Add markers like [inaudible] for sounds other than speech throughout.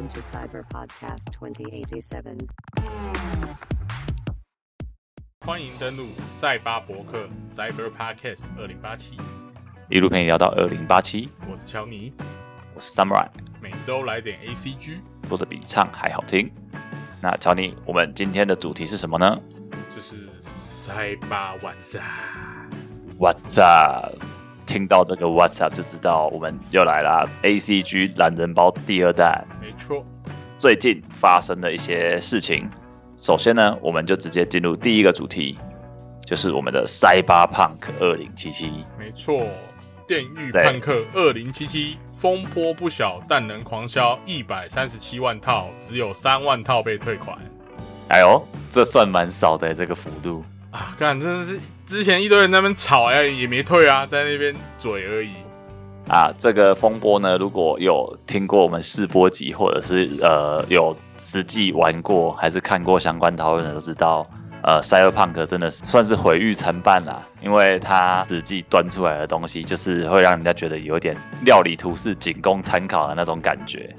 Welcome to Cyber Podcast 2087. 欢迎登录赛巴博客 Cyber Podcast 二零八七，一路陪你聊到二零八七，我是乔尼，我是 Samurai，每周来点 ACG，说的比唱还好听。那乔尼，我们今天的主题是什么呢就是塞巴 What's up？？What's up？听到这个 What's up 就知道我们又来啦 ACG 懒人包第二弹。没错，最近发生的一些事情。首先呢，我们就直接进入第一个主题，就是我们的 Cyberpunk 二零七七。没错，电狱对判客二零七七风波不小，但能狂销一百三十七万套，只有三万套被退款哎呦，这算蛮少的这个幅度。啊！看，真的是之前一堆人在那边吵，哎，也没退啊，在那边嘴而已。啊，这个风波呢，如果有听过我们试播集，或者是呃有实际玩过，还是看过相关讨论的，都知道，呃，Cyberpunk 真的是算是毁誉参半啦，因为它实际端出来的东西，就是会让人家觉得有点料理图是仅供参考的那种感觉。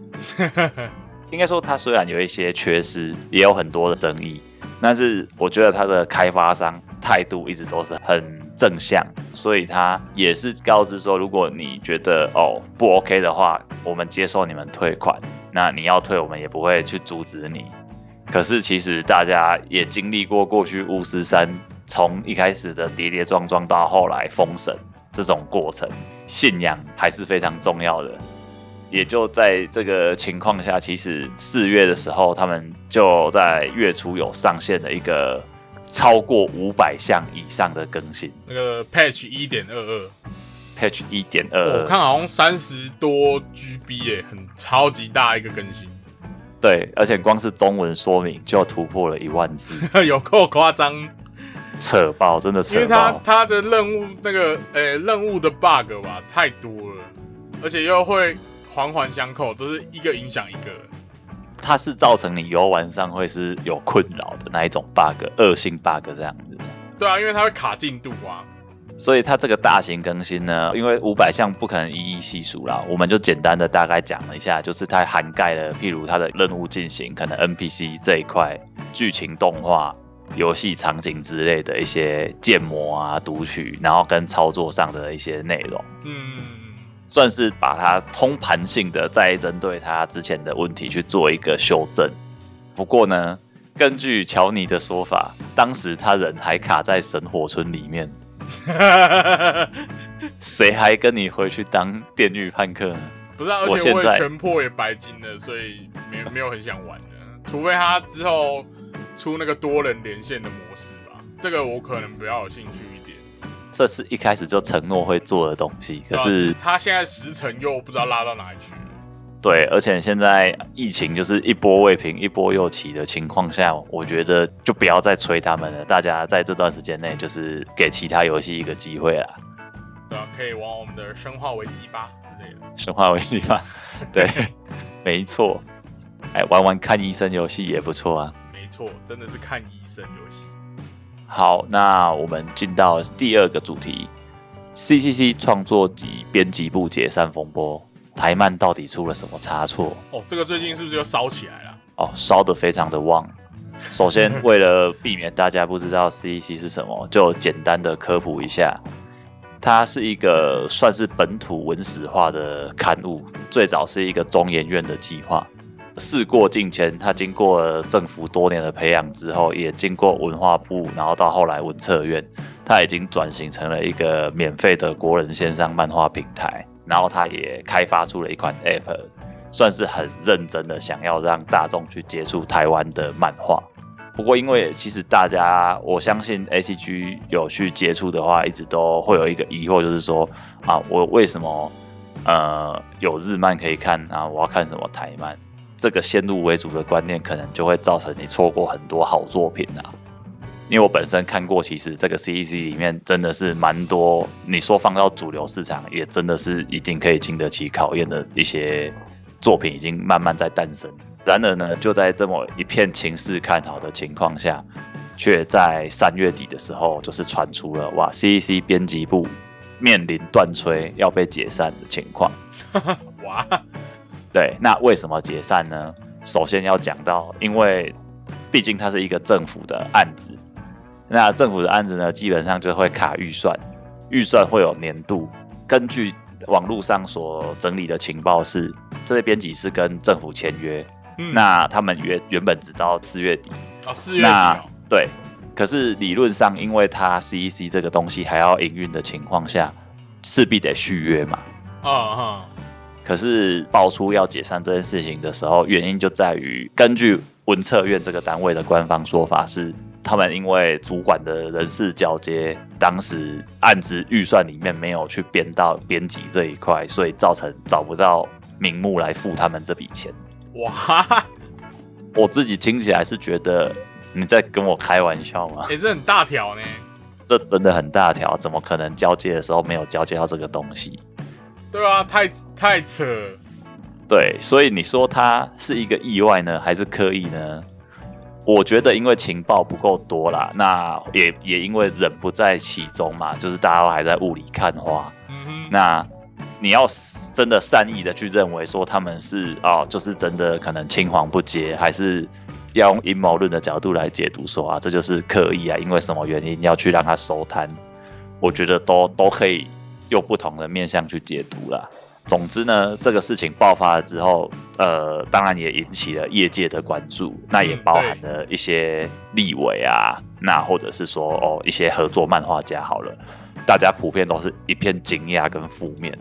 [laughs] 应该说，它虽然有一些缺失，也有很多的争议，但是我觉得它的开发商态度一直都是很正向，所以他也是告知说，如果你觉得哦不 OK 的话，我们接受你们退款，那你要退，我们也不会去阻止你。可是其实大家也经历过过去巫师三从一开始的跌跌撞撞到后来封神这种过程，信仰还是非常重要的。也就在这个情况下，其实四月的时候，他们就在月初有上线了一个超过五百项以上的更新那个 Patch 一点二二，，Patch 一点二二，我看好像三十多 GB 耶，很超级大一个更新，对，而且光是中文说明就突破了一万字，[laughs] 有够夸张。扯爆，真的因为他。他的任务那个呃、任务的 bug 吧太多了，而且又会环环相扣，都是一个影响一个。它是造成你游玩上会是有困扰的那一种 bug，恶性 bug 这样子。对啊，因为它会卡进度啊。所以它这个大型更新呢，因为五百项不可能一一细数啦，我们就简单的大概讲了一下，就是它涵盖了譬如它的任务进行，可能 NPC 这一块、剧情动画、游戏场景之类的一些建模啊、读取，然后跟操作上的一些内容，嗯，算是把它通盘性的再针对他之前的问题去做一个修正。不过呢，根据乔尼的说法，当时他人还卡在神火村里面。[laughs] 谁还跟你回去当电狱判客呢？不是啊，而且我全破也白金了，所以没没有很想玩的。除非他之后出那个多人连线的模式吧，这个我可能比较有兴趣一点。这是一开始就承诺会做的东西，可是他现在时程又不知道拉到哪里去了。对，而且现在疫情就是一波未平一波又起的情况下，我觉得就不要再催他们了。大家在这段时间内，就是给其他游戏一个机会啦。对啊，可以玩我们的生化危机吧之类的。生化危机吧，对，[laughs] 没错。哎，玩玩看医生游戏也不错啊。没错，真的是看医生游戏。好，那我们进到第二个主题，CCC 创作及编辑部解散风波，台漫到底出了什么差错？哦，这个最近是不是又烧起来了？哦，烧得非常的旺。首先，[laughs] 为了避免大家不知道 CCC 是什么，就简单的科普一下。它是一个算是本土文史化的刊物，最早是一个中研院的计划。事过境迁，他经过政府多年的培养之后，也经过文化部，然后到后来文策院，他已经转型成了一个免费的国人线上漫画平台。然后他也开发出了一款 App，算是很认真的想要让大众去接触台湾的漫画。不过，因为其实大家，我相信 A C G 有去接触的话，一直都会有一个疑惑，就是说啊，我为什么呃有日漫可以看啊？我要看什么台漫？这个先入为主的观念，可能就会造成你错过很多好作品啊。因为我本身看过，其实这个 C E C 里面真的是蛮多，你说放到主流市场，也真的是一定可以经得起考验的一些作品，已经慢慢在诞生。然而呢，就在这么一片情势看好的情况下，却在三月底的时候，就是传出了哇，CEC 编辑部面临断炊要被解散的情况。[laughs] 哇，对，那为什么解散呢？首先要讲到，因为毕竟它是一个政府的案子，那政府的案子呢，基本上就会卡预算，预算会有年度。根据网络上所整理的情报是，这些编辑是跟政府签约，嗯，那他们原原本只到四月底，哦四月底那哦，对，可是理论上，因为它 CEC 这个东西还要营运的情况下，势必得续约嘛。嗯哼，可是爆出要解散这件事情的时候，原因就在于根据文策院这个单位的官方说法是，他们因为主管的人事交接，当时案子预算里面没有去编到编辑这一块，所以造成找不到名目来付他们这笔钱。哇，我自己听起来是觉得你在跟我开玩笑吗？也、是很大条呢。这真的很大条，怎么可能交接的时候没有交接到这个东西？对啊，太太扯。对，所以你说他是一个意外呢，还是刻意呢？我觉得因为情报不够多啦，那也也因为人不在其中嘛，就是大家都还在雾里看花。嗯哼，那你要真的善意的去认为说他们是哦，就是真的可能青黄不接，还是要用阴谋论的角度来解读说啊，这就是刻意啊，因为什么原因要去让他收摊？我觉得都都可以用不同的面向去解读啦。总之呢，这个事情爆发了之后，呃，当然也引起了业界的关注，那也包含了一些立委啊，那或者是说哦一些合作漫画家好了，大家普遍都是一片惊讶跟负面，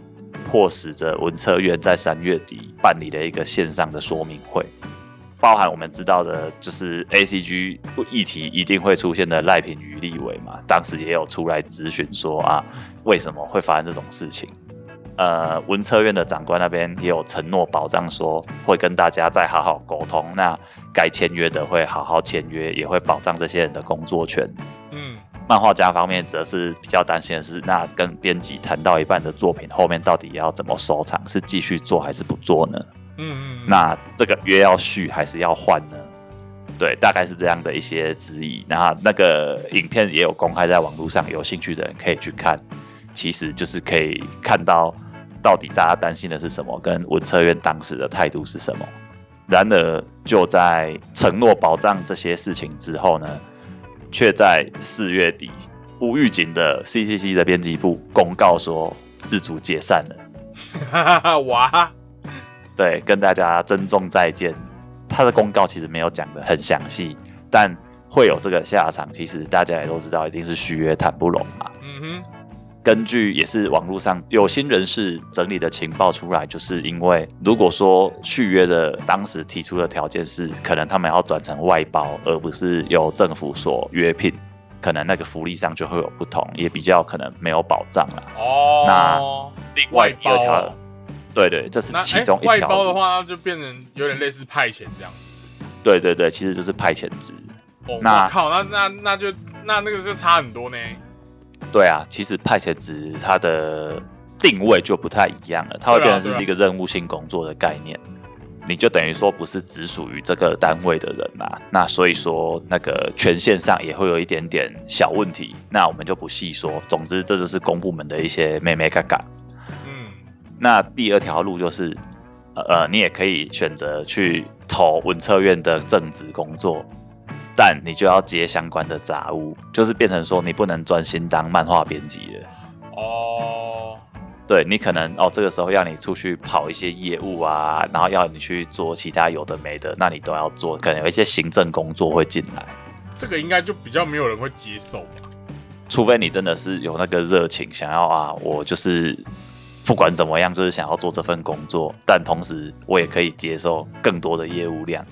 迫使着文策院在三月底办理了一个线上的说明会，包含我们知道的，就是 A C G 议题一定会出现的赖品妤立委嘛，当时也有出来咨询说啊，为什么会发生这种事情？呃，文策院的长官那边也有承诺保障说，会跟大家再好好沟通，那该签约的会好好签约，也会保障这些人的工作权。嗯，漫画家方面则是比较担心的是，那跟编辑谈到一半的作品后面到底要怎么收场？是继续做还是不做呢？嗯嗯，那这个约要续还是要换呢？对，大概是这样的一些质疑。然后那个影片也有公开在网络上，有兴趣的人可以去看。其实就是可以看到到底大家担心的是什么，跟文策院当时的态度是什么。然而，就在承诺保障这些事情之后呢，却在四月底，无预警的 CCC 的编辑部公告说自主解散了。哈哈哈，哇，对，跟大家珍重再见。他的公告其实没有讲的很详细，但会有这个下场，其实大家也都知道，一定是续约谈不拢嘛。嗯哼，根据也是网络上有心人士整理的情报出来，就是因为如果说续约的当时提出的条件是，可能他们要转成外包，而不是由政府所约聘，可能那个福利上就会有不同，也比较可能没有保障了。哦，那另外第二条哦，对对，这是其中一条外。包的话，那就变成有点类似派遣这样。对对对，其实就是派遣制。哦，那靠，那那那就那那个就差很多呢。对啊，其实派遣值它的定位就不太一样了，它会变成是一个任务性工作的概念。你就等于说不是只属于这个单位的人嘛，那所以说那个权限上也会有一点点小问题，那我们就不细说。总之，这就是公部门的一些妹妹嘎嘎。嗯，那第二条路就是，呃呃，你也可以选择去投文策院的正职工作，但你就要接相关的杂物，就是变成说你不能专心当漫画编辑了。哦，对你可能哦，这个时候要你出去跑一些业务啊，然后要你去做其他有的没的，那你都要做，可能有一些行政工作会进来，这个应该就比较没有人会接受吧？除非你真的是有那个热情，想要啊，我就是不管怎么样，就是想要做这份工作，但同时我也可以接受更多的业务量。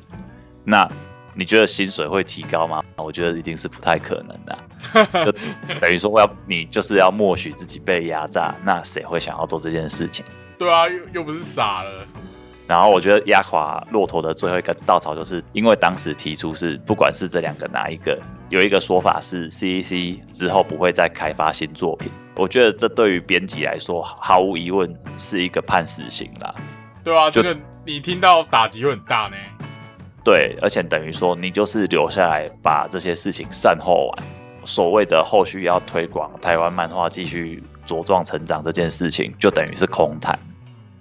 那你觉得薪水会提高吗？我觉得一定是不太可能的、[laughs] 就等于说要你就是要默许自己被压榨，那谁会想要做这件事情？对啊，又又不是傻了。然后我觉得压垮骆驼的最后一个稻草，就是因为当时提出是不管是这两个哪一个，有一个说法是 CEC 之后不会再开发新作品。我觉得这对于编辑来说，毫无疑问是一个判死刑啦。对啊，就这个你听到打击会很大呢。对，而且等于说你就是留下来把这些事情善后完。所谓的后续要推广台湾漫画继续茁壮成长这件事情，就等于是空谈。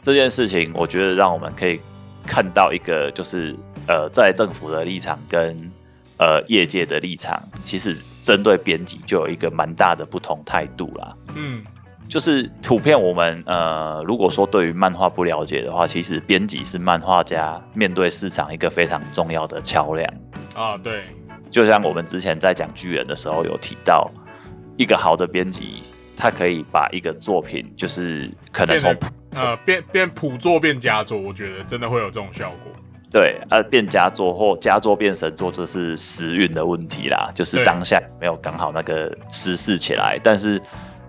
这件事情，我觉得让我们可以看到一个，就是呃，在政府的立场跟呃业界的立场，其实针对编辑就有一个蛮大的不同态度啦。嗯，就是普遍我们呃，如果说对于漫画不了解的话，其实编辑是漫画家面对市场一个非常重要的桥梁。啊，对，就像我们之前在讲巨人的时候有提到，一个好的编辑，他可以把一个作品，就是可能从呃变变普作变佳作，我觉得真的会有这种效果。对呃变佳作或佳作变神作，就是时运的问题啦，就是对当下没有刚好那个时势起来，但是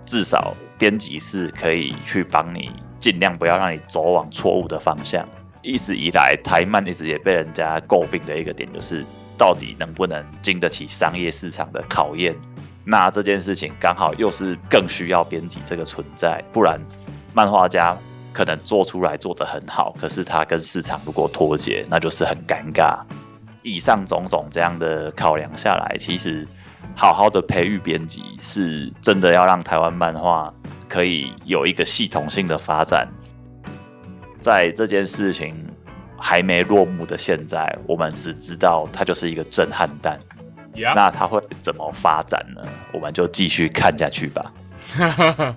至少编辑是可以去帮你，尽量不要让你走往错误的方向。一直以来，台漫一直也被人家诟病的一个点就是，到底能不能经得起商业市场的考验？那这件事情刚好又是更需要编辑这个存在，不然漫画家可能做出来做得很好，可是它跟市场如果脱节，那就是很尴尬。以上种种这样的考量下来，其实好好的培育编辑，是真的要让台湾漫画可以有一个系统性的发展。在这件事情还没落幕的现在，我们只知道它就是一个震撼弹。呀、那它会怎么发展呢？我们就继续看下去吧。[laughs]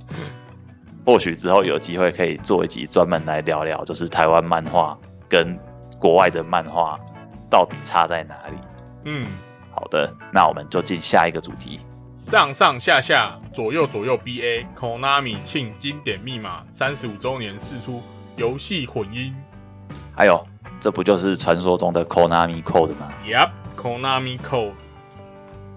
或许之后有机会可以做一集专门来聊聊，就是台湾漫画跟国外的漫画到底差在哪里。嗯，好的，那我们就进下一个主题。上上下下左右左右 BA Konami 庆经典密码三十五周年释出游戏混音。还有，这不就是传说中的 Konami Code 吗？Yep，Konami Code。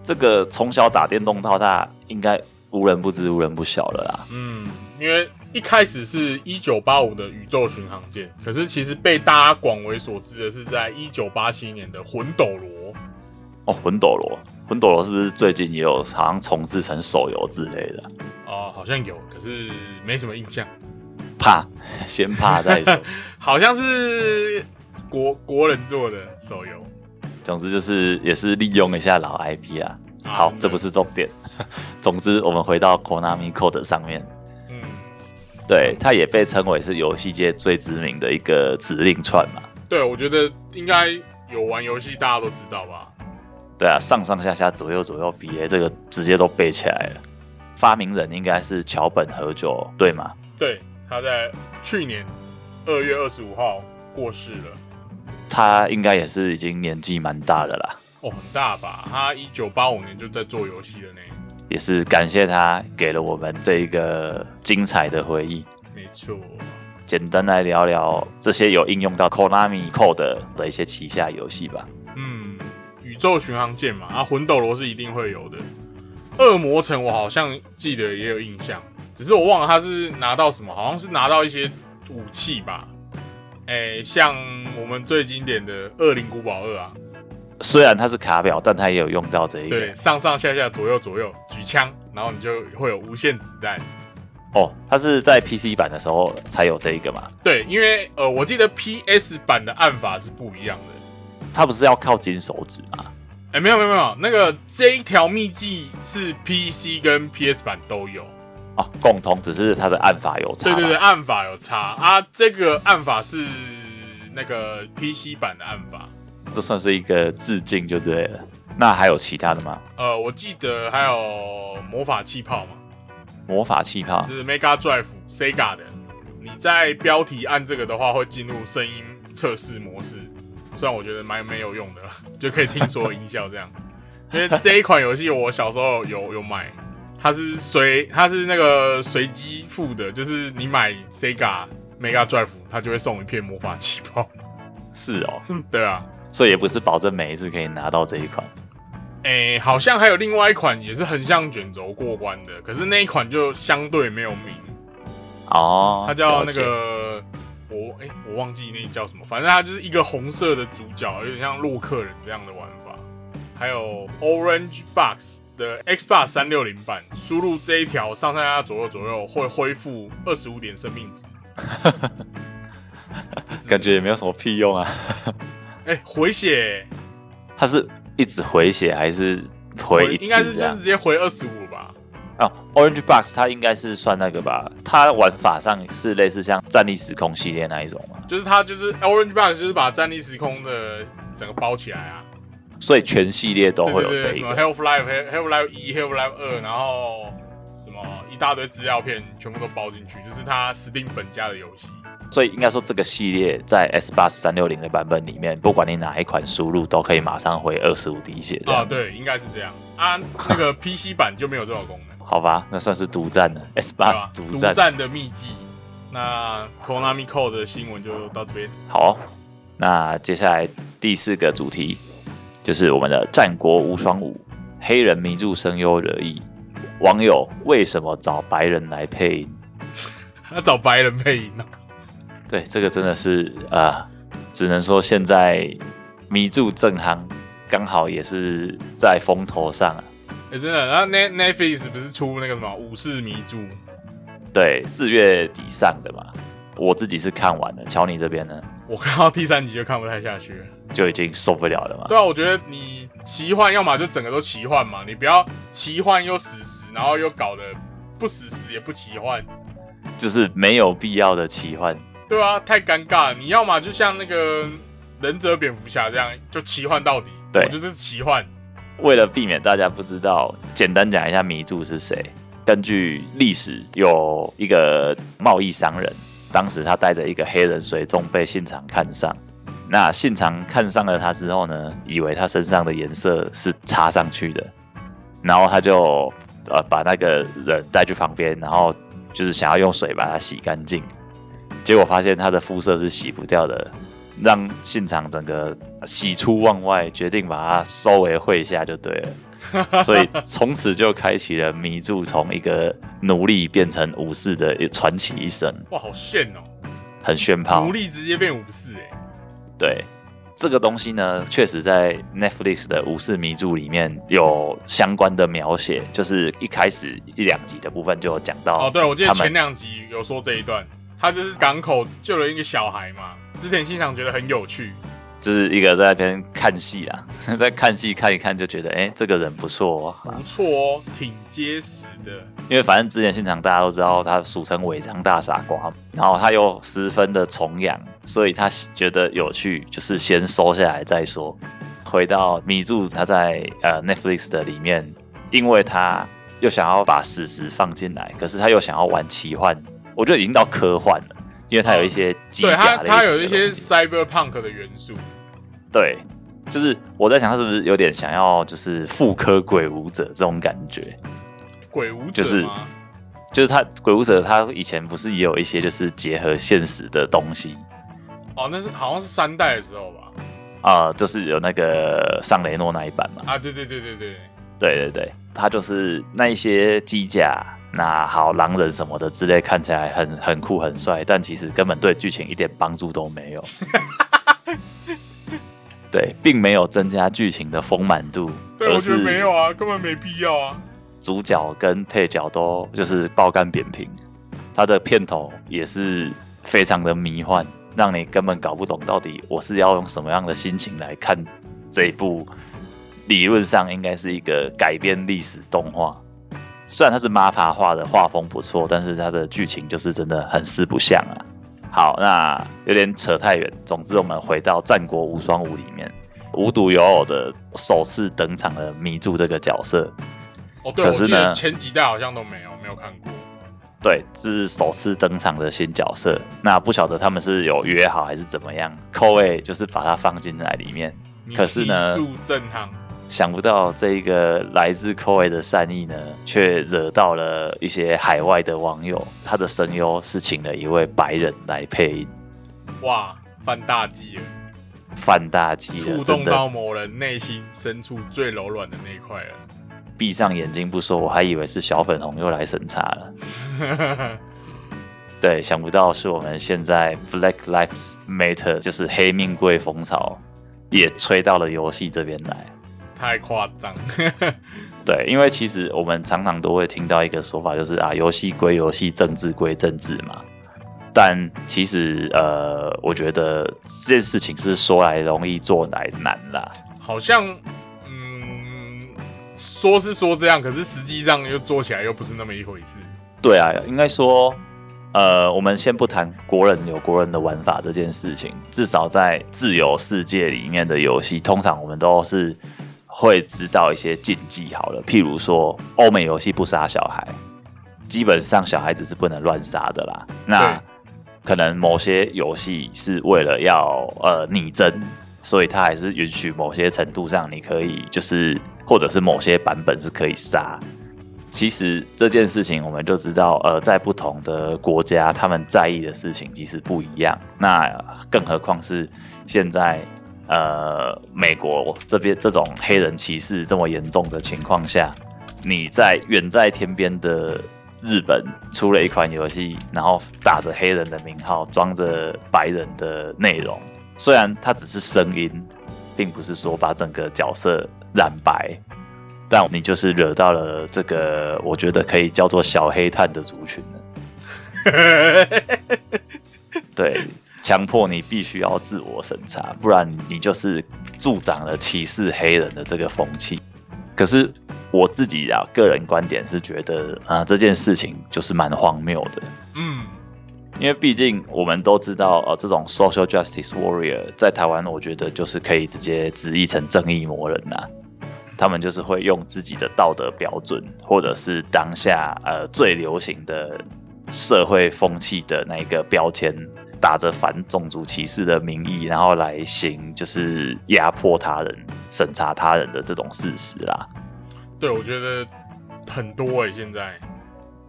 这个从小打电动到大，应该无人不知、无人不晓了啦。嗯，因为一开始是一九八五的宇宙巡航舰，可是其实被大家广为所知的是在一九八七年的魂斗罗。哦，魂斗罗，魂斗罗是不是最近也有好像重置成手游之类的？哦，好像有，可是没什么印象。怕，先怕再说。[laughs] 好像是国国人做的手游。总之就是也是利用一下老 IP 啊。啊好，这不是重点。[laughs] 总之，我们回到 Konami Code 上面，嗯，对，它也被称为是游戏界最知名的一个指令串嘛。对，我觉得应该有玩游戏，大家都知道吧？对啊，上上下下左右左右 BA 这个直接都背起来了。发明人应该是桥本和久，对吗？对，他在去年二月二十五号过世了。他应该也是已经年纪蛮大的啦，哦，很大吧？他一九八五年就在做游戏了呢。也是感谢他给了我们这一个精彩的回忆。没错，简单来聊聊这些有应用到 Konami Code 的一些旗下游戏吧。嗯，宇宙巡航舰嘛，啊，魂斗罗是一定会有的。恶魔城我好像记得也有印象，只是我忘了他是拿到什么，好像是拿到一些武器吧。哎、像我们最经典的《恶灵古堡二》啊，虽然它是卡表，但它也有用到这一个对，上上下下左右左右举枪，然后你就会有无限子弹。哦。它是在 PC 版的时候才有这一个嘛？对，因为呃，我记得 PS 版的按法是不一样的。它不是要靠金手指吗？哎、没有没有没有，那个这一条秘技是 PC 跟 PS 版都有。哦，共同只是它的按法有差。对对对，按法有差啊。这个按法是那个 PC 版的按法。这算是一个致敬就对了。那还有其他的吗？呃，我记得还有魔法气泡嘛，魔法气泡就是 Mega Drive Sega 的。你在标题按这个的话，会进入声音测试模式。虽然我觉得蛮没有用的，[laughs] 就可以听所有音效这样。[laughs] 因为这一款游戏我小时候有有买，它是随它是那个随机付的，就是你买 Sega Mega Drive，它就会送一片魔法气泡。是哦，[laughs] 对啊，所以也不是保证每一次可以拿到这一款。诶、好像还有另外一款也是很像卷轴过关的，可是那一款就相对没有名，哦，它叫那个我诶、我忘记那叫什么，反正它就是一个红色的主角，有点像洛克人这样的玩法。还有 Orange Box 的 Xbox 三六零版，输入这一条上上下下左右左右会恢复二十五点生命值。[laughs] 感觉也没有什么屁用啊。诶、回血它是一直回血还是回一次应该是就是直？接回二十五吧。哦，Orange Box 它应该是算那个吧？它玩法上是类似像战力时空系列那一种嘛，就是它就是 Orange Box，就是把战力时空的整个包起来啊。所以全系列都会有对对对，什么这一个。Half Life、Half Life 一、Half Life 二，然后什么一大堆资料片全部都包进去，就是它 Steam 本家的游戏。所以应该说这个系列在 S 八三六零的版本里面，不管你哪一款输入，都可以马上回二十五滴血。啊，对，应该是这样啊。[laughs] 那个 PC 版就没有这种功能，好吧，那算是独占了 S 八？独占。独占的秘籍。那 Konami Code 的新闻就到这边。好，那接下来第四个主题就是我们的战国无双五，黑人迷住声优惹意。网友为什么找白人来配音？[laughs] 他找白人配音哦，对，这个真的是啊、只能说现在迷住正行刚好也是在风头上啊。哎、真的。然后 Net Netflix 不是出那个什么武士迷住？对，四月底上的嘛，我自己是看完了。乔你这边呢，我看到第三集就看不太下去了。就已经受不了了嘛。对啊，我觉得你奇幻，要么就整个都奇幻嘛，你不要奇幻又史实，然后又搞得不史实也不奇幻，就是没有必要的奇幻。对啊，太尴尬了。你要么就像那个忍者蝙蝠侠这样，就奇幻到底，对我就是奇幻。为了避免大家不知道，简单讲一下迷住是谁。根据历史，有一个贸易商人，当时他带着一个黑人随从被信长看上。那信长看上了他之后呢，以为他身上的颜色是插上去的，然后他就呃把那个人带去旁边，然后就是想要用水把它洗干净，结果发现他的肤色是洗不掉的，让信长整个喜出望外，决定把他收为麾下就对了。[laughs] 所以从此就开启了迷住从一个奴隶变成武士的一传奇一生，哇，好炫哦！很炫炮奴。隶直接变武士哎，对，这个东西呢，确实在 Netflix 的武士迷住里面有相关的描写，就是一开始一两集的部分就有讲到。哦，对，我记得前两集有说这一段，他就是港口救了一个小孩嘛，织田信长觉得很有趣，就是一个在那边看戏啊，[laughs] 在看戏看一看就觉得，哎、这个人不错哦。不错哦，挺结实的。因为反正之前现场大家都知道他俗称违章大傻瓜，然后他又十分的崇洋，所以他觉得有趣，就是先收下来再说。回到米柱，他在呃 Netflix 的里面，因为他又想要把史实放进来，可是他又想要玩奇幻，我觉得已经到科幻了，因为它有一些机甲类型的他有一些 cyberpunk 的元素。对，就是我在想他是不是有点想要就是复刻鬼舞者这种感觉。鬼舞者就是？就是他鬼舞者，他以前不是也有一些就是结合现实的东西哦，那是好像是三代的时候吧？啊、就是有那个上雷诺那一版嘛，啊，对对对对对，对对对，他就是那一些机甲，那好狼人什么的之类，看起来很很酷很帅，但其实根本对剧情一点帮助都没有。[laughs] 对，并没有增加剧情的丰满度，对，我觉得是没有啊，根本没必要啊。主角跟配角都就是爆肝扁平，他的片头也是非常的迷幻，让你根本搞不懂到底我是要用什么样的心情来看这一部，理论上应该是一个改编历史动画。虽然它是 MAPPA 画的画风不错，但是它的剧情就是真的很四不像啊。好，那有点扯太远。总之，我们回到《战国无双五》里面，无独有偶的首次登场的迷柱这个角色。哦，对，我可是呢前几代好像都没有，没有看过。对，这是首次登场的新角色。那不晓得他们是有约好还是怎么样，扣位就是把它放进来里面。可是呢住正行，想不到这一个来自 Koi 的善意呢，却惹到了一些海外的网友。他的声优是请了一位白人来配音，哇，犯大忌了，犯大忌了，触动到某人内心深处最柔软的那一块了。闭上眼睛不说，我还以为是小粉红又来审查了。[laughs] 对，想不到是我们现在 Black Lives Matter，就是黑命贵风潮，也吹到了游戏这边来。太夸张。[laughs] 对，因为其实我们常常都会听到一个说法，就是啊，游戏归游戏，政治归政治嘛。但其实，呃，我觉得这件事情是说来容易，做来难啦。好像，嗯，说是说这样，可是实际上又做起来又不是那么一回事。对啊，应该说，呃，我们先不谈国人有国人的玩法这件事情，至少在自由世界里面的游戏，通常我们都是会知道一些禁忌。好了，譬如说，欧美游戏不杀小孩，基本上小孩子是不能乱杀的啦。那可能某些游戏是为了要呃拟真，所以它还是允许某些程度上你可以就是，或者是某些版本是可以杀。其实这件事情我们就知道，呃，在不同的国家，他们在意的事情其实不一样。那更何况是现在，呃，美国这边这种黑人歧视这么严重的情况下，你在远在天边的日本出了一款游戏，然后打着黑人的名号，装着白人的内容，虽然它只是声音，并不是说把整个角色染白。但你就是惹到了这个，我觉得可以叫做小黑炭的族群了。[laughs] 强迫你必须要自我审查，不然你就是助长了歧视黑人的这个风气。可是我自己啊，个人观点是觉得啊，这件事情就是蛮荒谬的。嗯，因为毕竟我们都知道，呃，这种 social justice warrior 在台湾，我觉得就是可以直接直译成正义魔人呐、他们就是会用自己的道德标准，或者是当下呃最流行的社会风气的那一个标签，打着反种族歧视的名义，然后来行就是压迫他人、审查他人的这种事实啦。对，我觉得很多哎、现在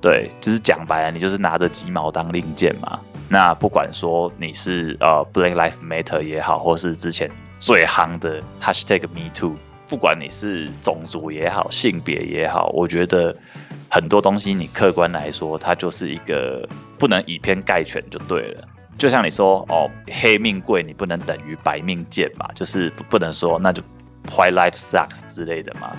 对，就是讲白了，你就是拿着鸡毛当令箭嘛。那不管说你是呃 Black Lives Matter 也好，或是之前最夯的 Hashtag Me Too，不管你是种族也好，性别也好，我觉得很多东西你客观来说，它就是一个不能以偏概全就对了。就像你说哦，黑命贵你不能等于白命贱嘛，就是不不能说那就 White Life Sucks 之类的嘛。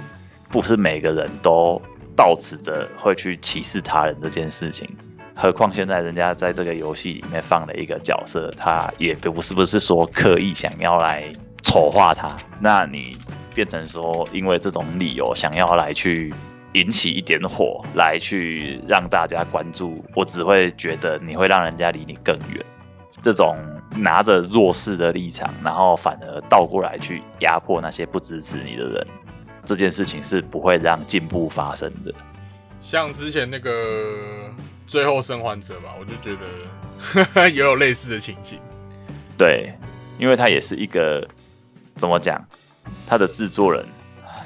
不是每个人都到此着会去歧视他人这件事情。何况现在人家在这个游戏里面放了一个角色，他也不是不是说刻意想要来丑化他，那你变成说因为这种理由想要来去引起一点火，来去让大家关注，我只会觉得你会让人家离你更远。这种拿着弱势的立场，然后反而倒过来去压迫那些不支持你的人，这件事情是不会让进步发生的。像之前那个最后生还者吧，我就觉得 [laughs] 也有类似的情形。对，因为他也是一个怎么讲，他的制作人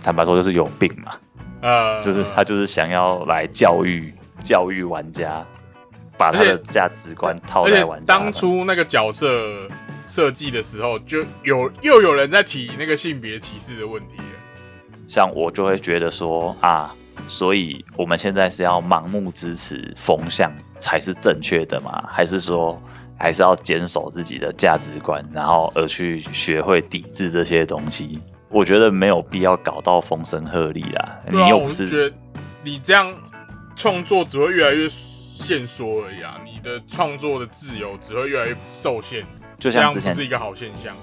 坦白说就是有病嘛，呃，就是他就是想要来教育教育玩家，把他的价值观套在玩当初那个角色设计的时候，就有又有人在提那个性别歧视的问题了。像我就会觉得说啊，所以我们现在是要盲目支持风向才是正确的吗？还是说还是要坚守自己的价值观，然后而去学会抵制这些东西？我觉得没有必要搞到风声鹤唳啦。啊，你又不是觉得你这样创作只会越来越限缩而已啊，你的创作的自由只会越来越受限，就这样像之前不是一个好现象。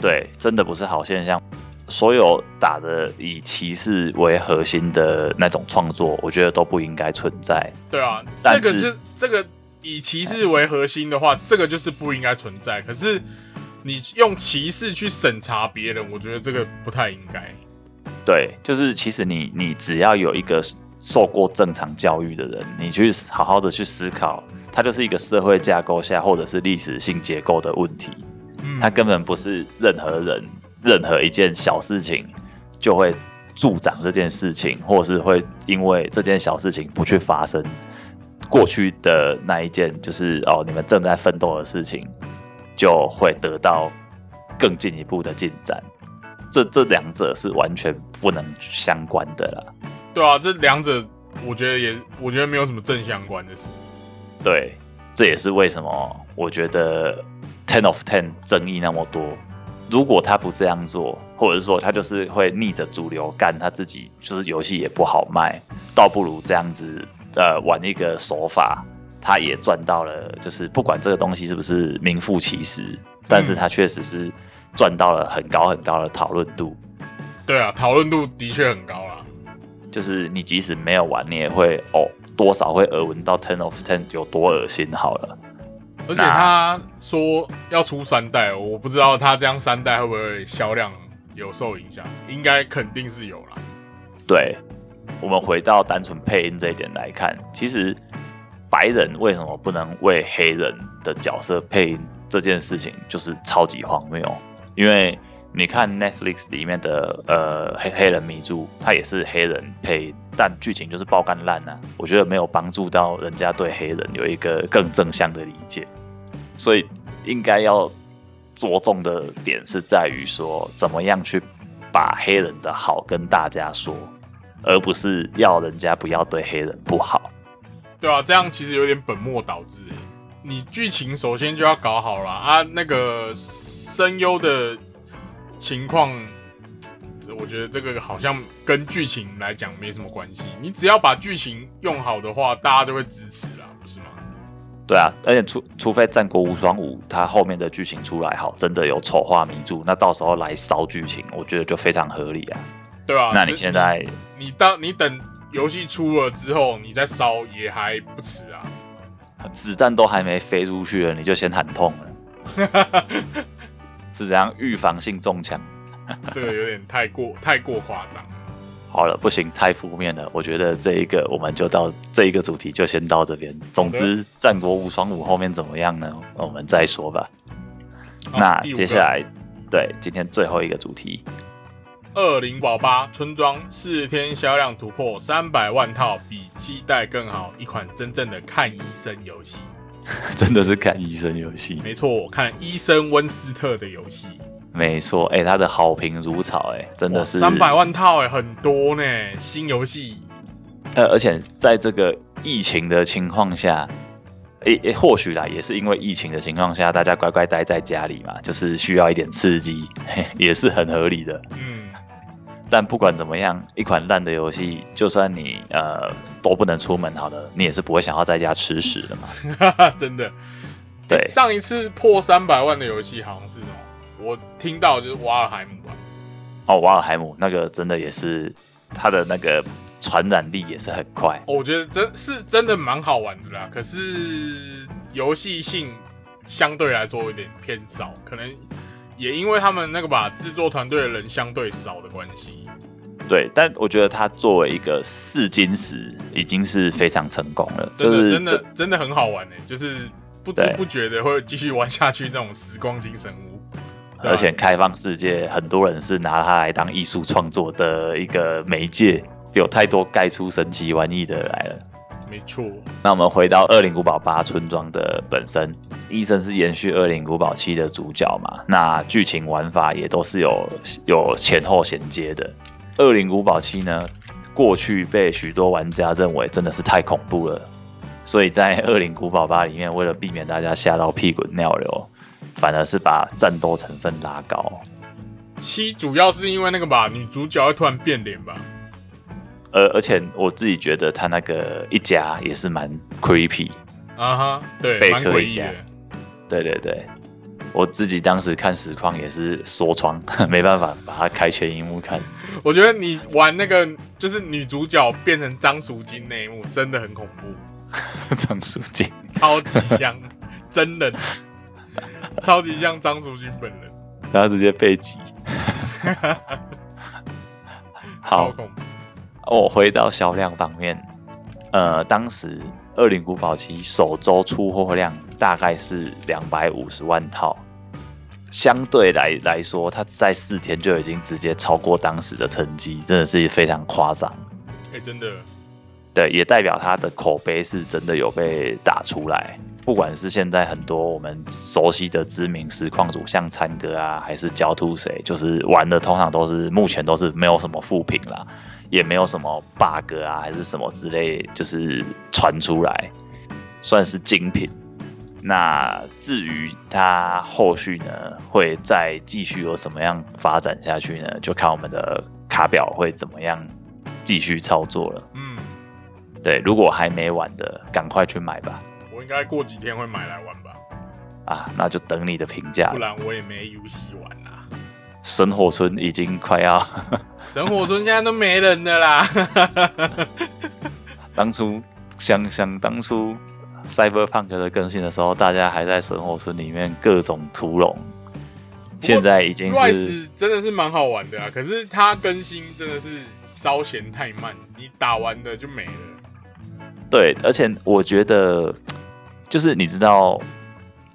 对，真的不是好现象。所有打着以歧视为核心的那种创作，我觉得都不应该存在。对啊，这个就这个以歧视为核心的话，这个就是不应该存在。可是你用歧视去审查别人，我觉得这个不太应该。对，就是其实你你只要有一个受过正常教育的人，你去好好的去思考，它就是一个社会架构下或者是历史性结构的问题，嗯，它根本不是任何人任何一件小事情就会助长这件事情，或者是会因为这件小事情不去发生，过去的那一件就是哦你们正在奋斗的事情，就会得到更进一步的进展。这这两者是完全不能相关的啦。对啊，这两者我觉得也，我觉得没有什么正相关的事。对，这也是为什么我觉得 Ten of Ten 争议那么多。如果他不这样做，或者是说他就是会逆着主流干，他自己就是游戏也不好卖，倒不如这样子呃玩一个手法，他也赚到了，就是不管这个东西是不是名副其实，但是他确实是赚到了很高很高的讨论度。对啊，讨论度的确很高啦。就是你即使没有玩，你也会哦多少会耳闻到 Ten of Ten 有多恶心好了。而且他说要出三代，我不知道他这样三代会不会销量有受影响，应该肯定是有啦。对，我们回到单纯配音这一点来看，其实白人为什么不能为黑人的角色配音这件事情，就是超级荒谬。因为你看 Netflix 里面的呃黑黑人迷住，他也是黑人配，但剧情就是爆干烂啊！我觉得没有帮助到人家对黑人有一个更正向的理解，所以应该要着重的点是在于说，怎么样去把黑人的好跟大家说，而不是要人家不要对黑人不好。对啊，这样其实有点本末倒置。你剧情首先就要搞好了啊，那个声优的情况，我觉得这个好像跟剧情来讲没什么关系。你只要把剧情用好的话，大家就会支持啦，不是吗？对啊，而且除除非《战国无双五》它后面的剧情出来好，真的有丑化名著，那到时候来烧剧情，我觉得就非常合理啊。对啊，那你现在你当你等游戏出了之后，你再烧也还不迟啊。子弹都还没飞出去了，你就先喊痛了，[laughs] 是怎样预防性中枪？这个有点太过太过夸张。[laughs] 好了，不行，太负面了。我觉得这一个我们就到这一个主题就先到这边。总之，《战国无双五》后面怎么样呢？我们再说吧。那接下来，对今天最后一个主题，《二零宝八村庄》四天销量突破三百万套，比期待更好。一款真正的看医生游戏，[laughs] 真的是看医生游戏。没错，看医生温斯特的游戏。没错，哎，他的好评如潮，哎，真的是三百万套，哎，很多呢。新游戏，呃，而且在这个疫情的情况下，诶诶，或许啦，也是因为疫情的情况下，大家乖乖待在家里嘛，就是需要一点刺激，[laughs] 也是很合理的。嗯，但不管怎么样，一款烂的游戏，就算你呃都不能出门，好了，你也是不会想要在家吃屎的嘛。[laughs] 真的，对，上一次破三百万的游戏好像是什么？我听到就是瓦尔海姆吧。哦，瓦尔海姆那个真的也是，它的那个传染力也是很快。我觉得真是真的蛮好玩的啦，可是游戏性相对来说有点偏少，可能也因为他们那个把制作团队的人相对少的关系。对，但我觉得他作为一个试金石，已经是非常成功了。真的，真的，真的很好玩呢，就是不知不觉的会继续玩下去，这种时光精神屋。而且开放世界，很多人是拿它来当艺术创作的一个媒介，有太多盖出神奇玩意的来了。没错。那我们回到《恶灵古堡八村庄》的本身，医生是延续《恶灵古堡七》的主角嘛？那剧情玩法也都是有有前后衔接的。《恶灵古堡七》呢，过去被许多玩家认为真的是太恐怖了，所以在《恶灵古堡八》里面，为了避免大家吓到屁滚尿流。反而是把战斗成分拉高。七主要是因为那个吧，女主角会突然变脸吧。而而且我自己觉得他那个一家也是蛮 creepy。啊哈，对，贝克一家。对对对，我自己当时看实况也是缩窗，[laughs] 没办法把它开全荧幕看。我觉得你玩那个就是女主角变成张淑金那一幕真的很恐怖。[laughs] 张淑金超级像，真人。[laughs] 超级像张淑君本人，然后直接被挤。好，我回到销量方面，呃，当时《二零古堡期》首周出货量大概是两百五十万套，相对来来说，它在四天就已经直接超过当时的成绩，真的是非常夸张。哎，真的，对，也代表它的口碑是真的有被打出来。不管是现在很多我们熟悉的知名实况主，像参哥啊，还是焦兔谁，就是玩的通常都是目前都是没有什么负评啦，也没有什么 bug 啊，还是什么之类，就是传出来算是精品。那至于它后续呢，会再继续有什么样发展下去呢？就看我们的卡表会怎么样继续操作了。嗯，对，如果还没玩的，赶快去买吧。我应该过几天会买来玩吧？啊，那就等你的评价。不然我也没游戏玩啦。生活村已经快要 [laughs] 神火村现在都没人的啦。[laughs] 当初想想当初 Cyberpunk 的更新的时候，大家还在神火村里面各种屠龙，现在已经是 Rise 真的是蛮好玩的啊，可是它更新真的是稍嫌太慢，你打完的就没了。对，而且我觉得就是你知道。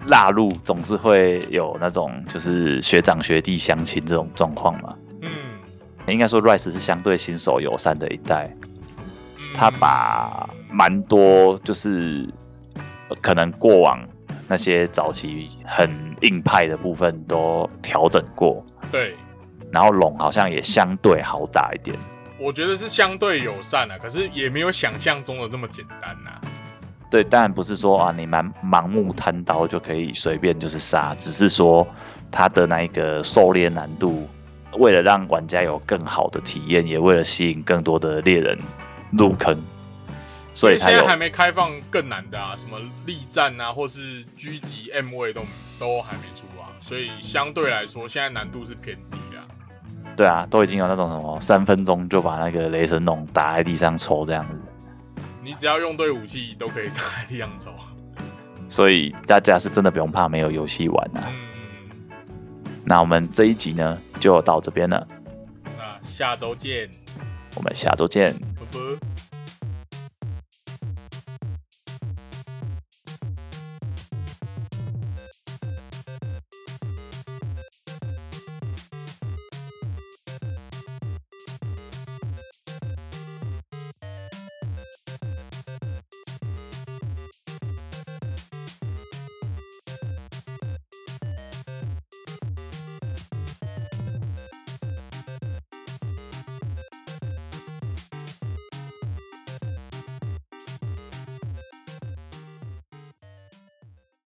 腊入总是会有那种就是学长学弟相亲这种状况嘛。嗯，应该说 Rise 是相对新手友善的一代，他把蛮多就是可能过往那些早期很硬派的部分都调整过。对，然后龙好像也相对好打一点。我觉得是相对友善啊，可是也没有想象中的那么简单呐。对，当然不是说啊，你蛮盲目贪刀就可以随便就是杀，只是说它的那一个狩猎难度，为了让玩家有更好的体验，也为了吸引更多的猎人入坑，所以现在还没开放更难的啊，什么力战啊，或是狙击 M 位都都还没出啊，所以相对来说现在难度是偏低啊。对啊，都已经有那种什么三分钟就把那个雷神龙打在地上抽这样子。你只要用对武器，都可以打一样走。所以大家是真的不用怕没有游戏玩啊。那我们这一集呢，就到这边了。那下周见。我们下周见。拜拜。